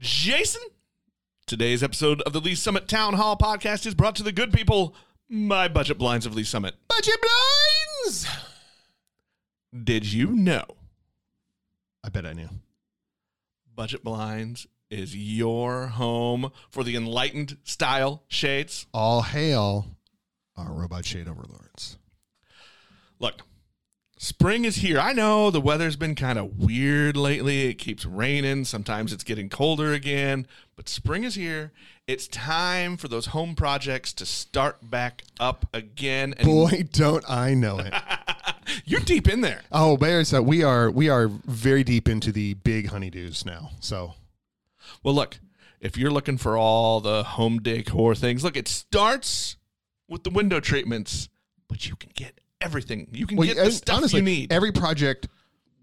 Jason. Today's episode of the Lee's Summit Town Hall podcast is brought to the good people by Budget Blinds of Lee's Summit. Budget blinds. Did you know I bet I knew. Budget Blinds is your home for the enlightened style shades? All hail our robot shade overlords. Look, spring is here. I know the weather's been kind of weird lately. It keeps raining. Sometimes it's getting colder again, but spring is here. It's time for those home projects to start back up again. And Boy, don't I know it. you're deep in there. oh, a, we are we are very deep into the big honeydews now. So Well, look, if you're looking for all the home decor things, look, it starts with the window treatments, but you can get everything. You can well, get the stuff honestly, you need. every project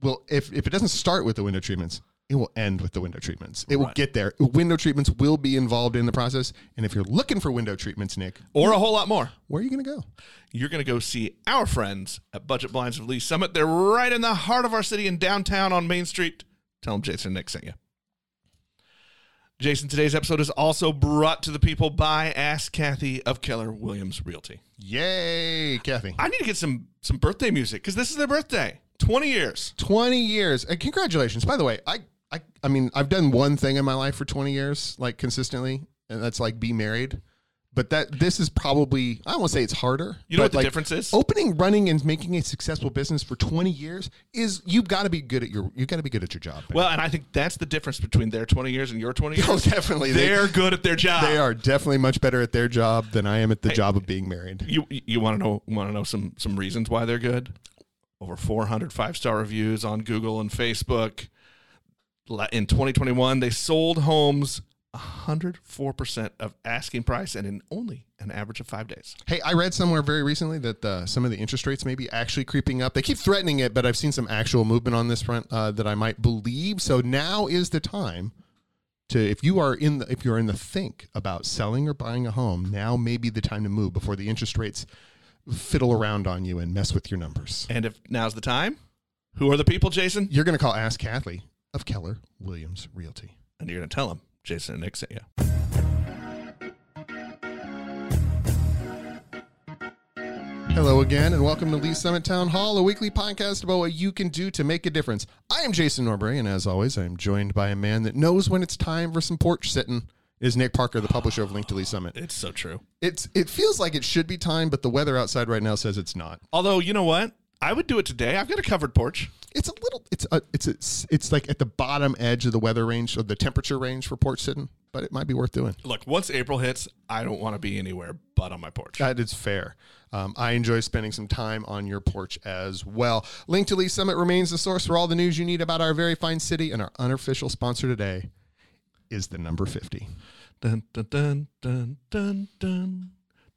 will if if it doesn't start with the window treatments, it will end with the window treatments. It will get there. Window treatments will be involved in the process. And if you're looking for window treatments, Nick, or a whole lot more. where are you going to go? You're going to go see our friends at Budget Blinds of Lee's Summit. They're right in the heart of our city in downtown on Main Street. Tell them Jason Nick sent you. Jason, today's episode is also brought to the people by Ask Kathy of Keller Williams Realty. Yay, Kathy. I need to get some some birthday music because this is their birthday. 20 years. 20 years. And congratulations. By the way, I, I I mean, I've done one thing in my life for 20 years, like consistently, and that's like be married. But that this is probably I won't say it's harder. You know what the like, difference is? Opening, running, and making a successful business for 20 years is you've got to be good at your you've got to be good at your job. man. Well, and I think that's the difference between their 20 years and your 20 years. Oh, definitely. They- They're good at their job. they are definitely much better at their job than I am at the job of being married. You you want to know want to know some some reasons why they're good? Over 400 five-star reviews on Google and Facebook. In 2021, they sold homes 104% of asking price and in only an average of 5 days. Hey, I read somewhere very recently that uh, some of the interest rates may be actually creeping up. They keep threatening it, but I've seen some actual movement on this front uh, that I might believe. So now is the time to, if you are in the, if you're in the think about selling or buying a home, now may be the time to move before the interest rates fiddle around on you and mess with your numbers. And if now's the time, who are the people, Jason? You're going to call Ask Kathy of Keller Williams Realty. And you're going to tell them Jason and Nick sent you. Hello again, and welcome to Lee's Summit Town Hall, a weekly podcast about what you can do to make a difference. I am Jason Norbury, and as always, I am joined by a man that knows when it's time for some porch sitting. Is Nick Parker, the publisher of Link to Lee's Summit? It's so true. It's it feels like it should be time, but the weather outside right now says it's not. Although, you know what? I would do it today. I've got a covered porch. It's a little. It's a. It's a, It's like at the bottom edge of the weather range or the temperature range for porch sitting, but it might be worth doing. Look, once April hits, I don't want to be anywhere but on my porch. That is fair. Um, I enjoy spending some time on your porch as well. Link to Lee's Summit remains the source for all the news you need about our very fine city, and our unofficial sponsor today is the number 50. Dun, dun, dun, dun, dun, dun.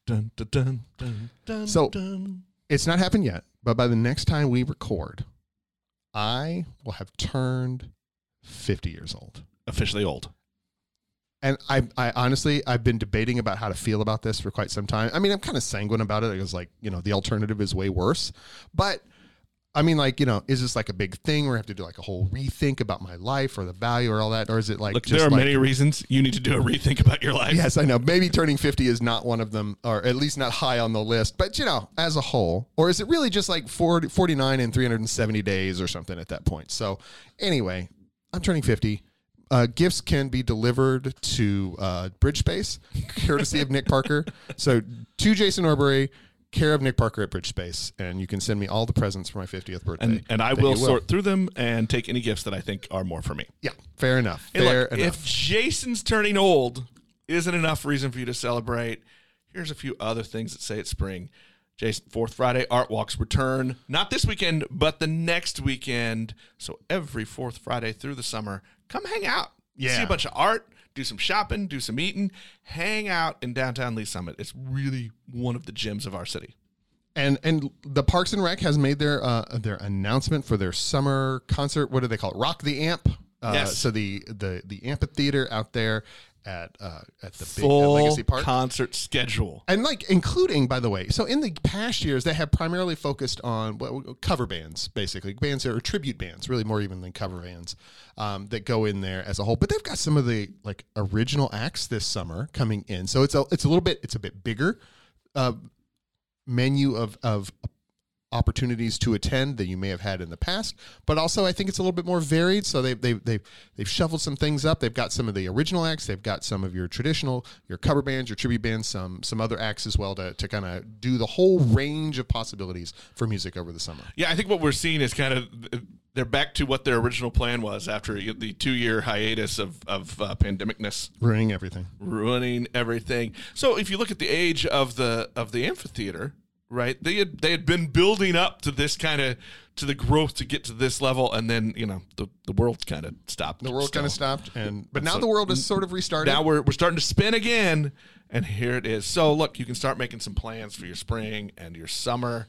Dun, dun, dun, dun, dun, So- dun. It's not happened yet, but by the next time we record, I will have turned 50 years old. officially old. And I, I honestly, I've been debating about how to feel about this for quite some time. I mean, I'm kind of sanguine about it because, like, you know, the alternative is way worse. But I mean, like, you know, is this like a big thing where I have to do like a whole rethink about my life or the value or all that? Or is it like Look, just there are like, many reasons you need to do a rethink about your life. Yes, I know. Maybe turning 50 is not one of them, or at least not high on the list. But, you know, as a whole, or is it really just like 40, 49 and 370 days or something at that point? So, anyway, I'm turning 50. Uh, gifts can be delivered to uh, Bridge Space, courtesy of Nick Parker. So, to Jason Norbury, care of Nick Parker at Bridge Space. And you can send me all the presents for my 50th birthday. And, and I that will sort through them and take any gifts that I think are more for me. Yeah, fair enough. Hey, fair look, enough. if Jason's turning old isn't enough reason for you to celebrate, here's a few other things that say it's spring. Jason, Fourth Friday Art Walks return, not this weekend, but the next weekend. So every fourth Friday through the summer, come hang out. Yeah. See a bunch of art, do some shopping, do some eating, hang out in downtown Lee's Summit. It's really one of the gems of our city. And and the Parks and Rec has made their uh, their announcement for their summer concert. What do they call it? Rock the Amp. Uh, Yes. So the the the amphitheater out there at uh, at the big at Full Legacy Park. concert schedule. and like including by the way so in the past years they have primarily focused on well, cover bands basically bands that are tribute bands really more even than cover bands um, that go in there as a whole but they've got some of the like original acts this summer coming in so it's a it's a little bit it's a bit bigger uh, menu of of opportunities to attend that you may have had in the past, but also I think it's a little bit more varied. So they've they've they've, they've shuffled some things up. They've got some of the original acts. They've got some of your traditional, your cover bands, your tribute bands, some some other acts as well to, to kind of do the whole range of possibilities for music over the summer. Yeah, I think what we're seeing is kind of they're back to what their original plan was after the two year hiatus of of uh, pandemicness Ruining everything. ruining everything. So if you look at the age of the of the amphitheater, right? They had they had been building up to this kind of to the growth to get to this level, and then you know the the world kind of stopped. The world kind of stopped, and but now the world is sort of restarted. now we're we're starting to spin again, and here it is. So look, you can start making some plans for your spring and your summer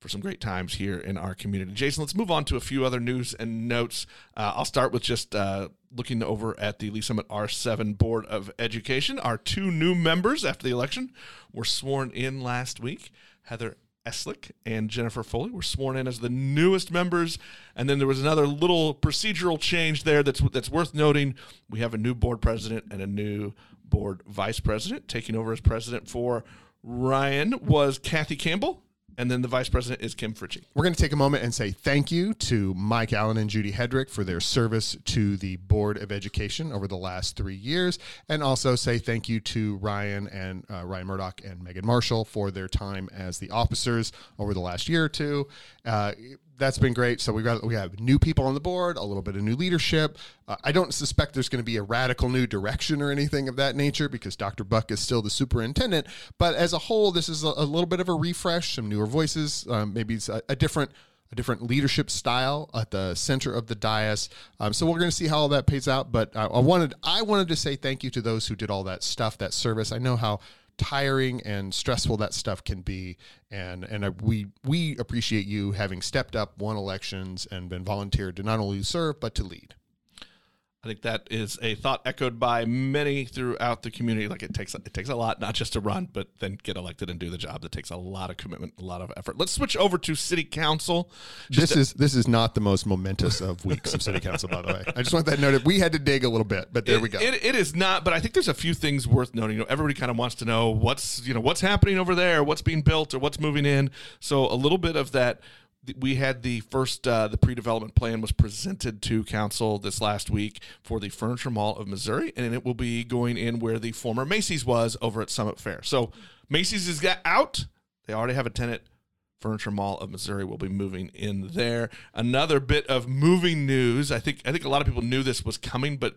for some great times here in our community. Jason, let's move on to a few other news and notes. Uh, I'll start with just uh, looking over at the Lee's Summit R7 Board of Education. Our two new members after the election were sworn in last week. Heather Eslick and Jennifer Foley were sworn in as the newest members, and then there was another little procedural change there that's that's worth noting. We have a new board president and a new board vice president. Taking over as president for Ryan was Kathy Campbell, and then the vice president is Kim Fritchie. We're going to take a moment and say thank you to Mike Allen and Judy Hedrick for their service to the Board of Education over the last three years, and also say thank you to Ryan and uh, Ryan Murdoch and Megan Marshall for their time as the officers over the last year or two. Uh, that's been great. So we got we have new people on the board, a little bit of new leadership. Uh, I don't suspect there's going to be a radical new direction or anything of that nature because Dr. Buck is still the superintendent. But as a whole, this is a, a little bit of a refresh, some newer voices, um, maybe it's a, a different a different leadership style at the center of the dais. Um, so we're going to see how all that pays out. But I, I wanted I wanted to say thank you to those who did all that stuff, that service. I know how tiring and stressful that stuff can be. And and I, we we appreciate you having stepped up won elections and been volunteered to not only serve but to lead I think that is a thought echoed by many throughout the community. Like it takes it takes a lot, not just to run, but then get elected and do the job. That takes a lot of commitment, a lot of effort. Let's switch over to city council. this is this is not the most momentous of weeks of city council by the way i just want that noted we had to dig a little bit but there it, we go It, it is not, but I think there's a few things worth noting. You know, everybody kind of wants to know what's you know what's happening over there, what's being built, or what's moving in. So a little bit of that. We had the first uh, the pre-development plan was presented to council this last week for the Furniture Mall of Missouri, and it will be going in where the former Macy's was over at Summit Fair. So Macy's is got out. They already have a tenant. Furniture Mall of Missouri will be moving in there. Another bit of moving news. I think I think a lot of people knew this was coming, but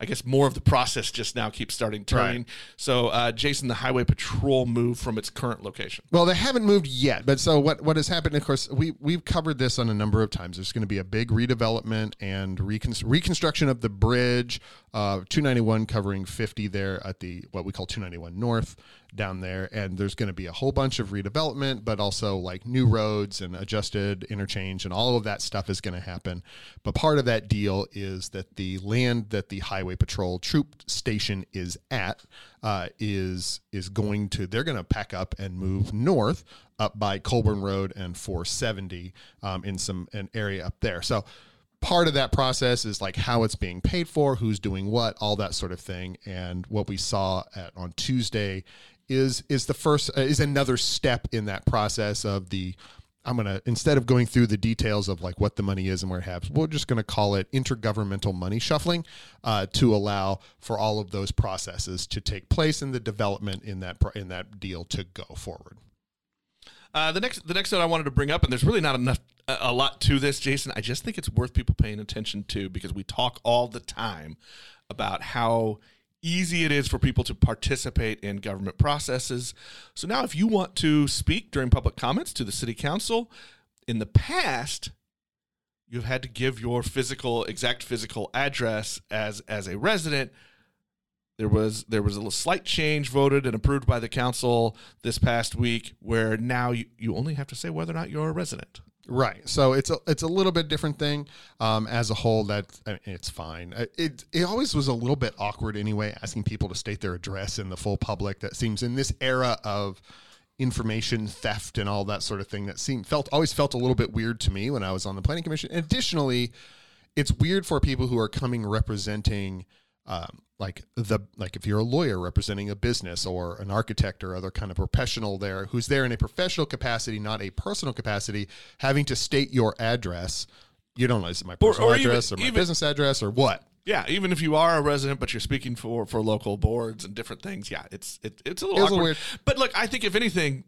I guess more of the process just now keeps starting turning. So, uh, Jason, the Highway Patrol moved from its current location. Well, they haven't moved yet, but so what? What has happened? Of course, we we've covered this on a number of times. There's going to be a big redevelopment and recon- reconstruction of the bridge, uh, 291 covering 50 there at the what we call 291 North down there, and there's going to be a whole bunch of redevelopment, but also like new roads and adjusted interchange and all of that stuff is going to happen. But part of that deal is that the land that the Highway Patrol troop station is at uh, is is going to they're going to pack up and move north up by Colbern Road and 470 um, in some an area up there. So part of that process is like how it's being paid for, who's doing what, all that sort of thing. And what we saw at on Tuesday is is the first uh, is another step in that process of the I'm gonna instead of going through the details of like what the money is and where it happens, we're just gonna call it intergovernmental money shuffling uh, to allow for all of those processes to take place and the development in that in that deal to go forward. Uh, the next, the next note I wanted to bring up, and there's really not enough, a lot to this, Jason. I just think it's worth people paying attention to because we talk all the time about how easy it is for people to participate in government processes. So now, if you want to speak during public comments to the city council, in the past, you've had to give your physical, exact physical address as as a resident. There was there was a slight change voted and approved by the council this past week, where now you, you only have to say whether or not you're a resident. Right. So it's a it's a little bit different thing. Um, as a whole, that it's fine. Uh, It it always was a little bit awkward anyway, asking people to state their address in the full public. That seems in this era of information theft and all that sort of thing. That seemed felt always felt a little bit weird to me when I was on the planning commission. Additionally, it's weird for people who are coming representing um, like the like if you're a lawyer representing a business or an architect or other kind of professional there who's there in a professional capacity not a personal capacity having to state your address you don't know is it my personal or even- address or my even- business address or what Yeah, even if you are a resident, but you're speaking for for local boards and different things, yeah, it's it, it's a little It's a awkward. weird- But look, I think if anything,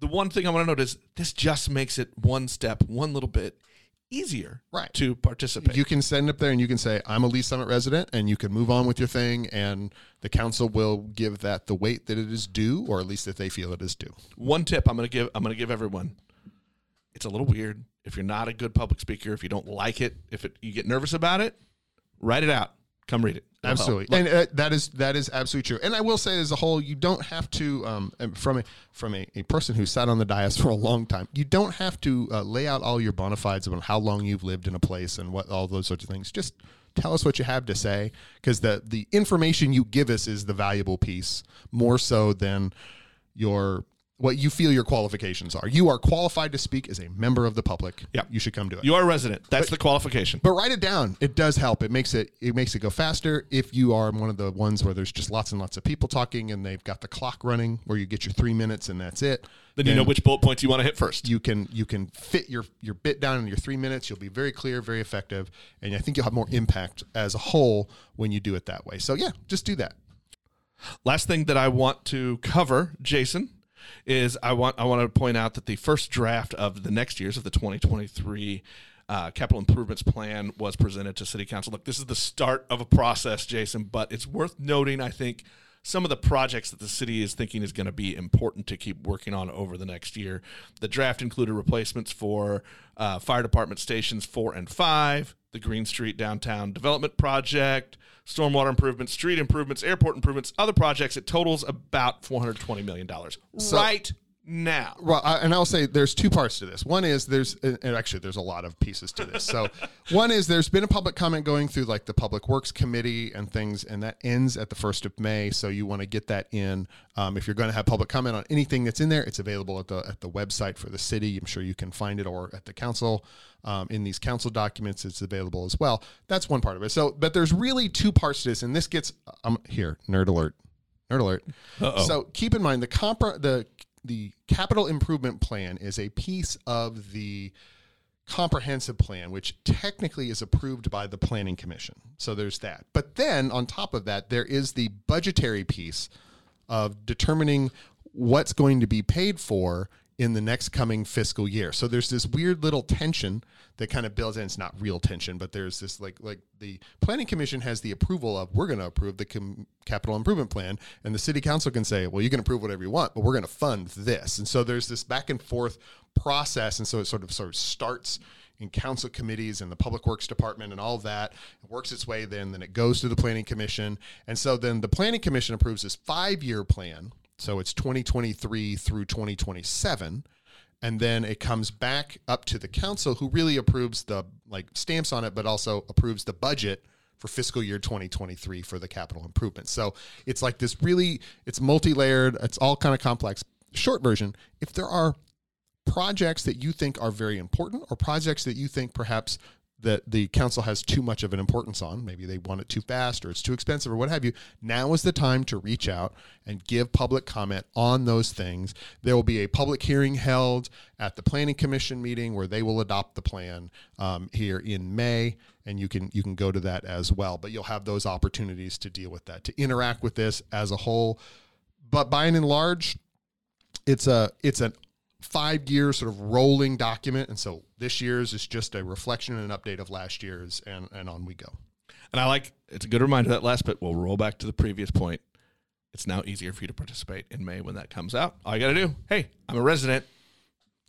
the one thing I want to note is this just makes it one step, one little bit easier, Right. to participate. you can send up there and you can say i'm a lee's summit resident and you can move on with your thing and the council will give that the weight that it is due or at least that they feel it is due one tip I'm gonna give I'm gonna give everyone. It's a little weird if you're not a good public speaker, if you don't like it, if it, you get nervous about it, write it out. Come read it. It'll help. absolutely and uh, that is that is absolutely true and i will say as a whole you don't have to um, um, from a from a, a person who sat on the dais for a long time you don't have to uh, lay out all your bona fides about how long you've lived in a place and what all those sorts of things just tell us what you have to say because the the information you give us is the valuable piece more so than your what you feel your qualifications are you are qualified to speak as a member of the public Yeah, you should come to it You are a resident. That's the qualification. but write it down. It does help. It makes it it makes it go faster. If you are one of the ones where there's just lots and lots of people talking and they've got the clock running where you get your three minutes and that's it. Then you know which bullet points you want to hit first. you can you can fit your your bit down in your three minutes. You'll be very clear, very effective, and I think you'll have more impact as a whole when you do it that way. So yeah, just do that. Last thing that I want to cover, Jason, is I want I want to point out that the first draft of the next year's of the 2023 uh, capital improvements plan was presented to City Council. Look, this is the start of a process, Jason, but it's worth noting. I think some of the projects that the city is thinking is going to be important to keep working on over the next year. The draft included replacements for uh, fire department stations four and five, the Green Street downtown development project, stormwater improvements, street improvements, airport improvements, other projects. It totals about four hundred twenty million dollars right now. Well, I, and I'll say there's two parts to this. One is there's, and actually there's a lot of pieces to this. So, one is there's been a public comment going through like the Public Works Committee and things, and that ends at the first of May. So you want to get that in. Um, if you're going to have public comment on anything that's in there, it's available at the at the website for the city. I'm sure you can find it, or at the council. Um, in these council documents, it's available as well. That's one part of it. So, but there's really two parts to this, and this gets I'm um here nerd alert, nerd alert. So keep in mind the compr the the capital improvement plan is a piece of the comprehensive plan, which technically is approved by the planning commission. So there's that. But then on top of that, there is the budgetary piece of determining what's going to be paid for in the next coming fiscal year. So there's this weird little tension that kind of builds in. It's not real tension, but there's this like like the planning commission has the approval of we're going to approve the com- capital improvement plan, and the city council can say, well, you can approve whatever you want, but we're going to fund this. And so there's this back and forth process, and so it sort of sort of starts in council committees and the public works department and all that it works its way then then it goes to the planning commission and so then the planning commission approves this five year plan so it's 2023 through 2027 and then it comes back up to the council who really approves the like stamps on it but also approves the budget for fiscal year 2023 for the capital improvement. So it's like this really it's multi-layered it's all kind of complex. Short version if there are projects that you think are very important or projects that you think perhaps that the council has too much of an importance on. Maybe they want it too fast or it's too expensive or what have you. Now is the time to reach out and give public comment on those things. There will be a public hearing held at the planning commission meeting where they will adopt the plan um, here in may. And you can you can go to that as well. But you'll have those opportunities to deal with that to interact with this as a whole. But by and large it's a it's an five year sort of rolling document and so this year's is just a reflection and an update of last year's and and on we go And I like it's a good reminder that last bit. We'll roll back to the previous point. It's now easier for you to participate in May when that comes out. All you got to do, hey, I'm a resident.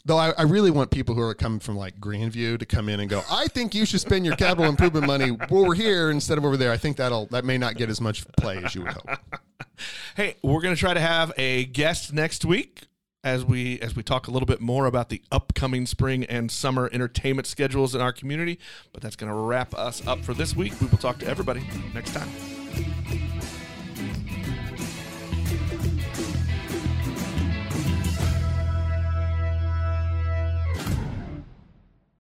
though I, I really want people who are coming from like grandview to come in and go i think you should spend your capital improvement money over here instead of over there i think that'll that may not get as much play as you would hope Hey, we're going to try to have a guest next week. As we as we talk a little bit more about the upcoming spring and summer entertainment schedules in our community. But that's going to wrap us up for this week. We will talk to everybody next time.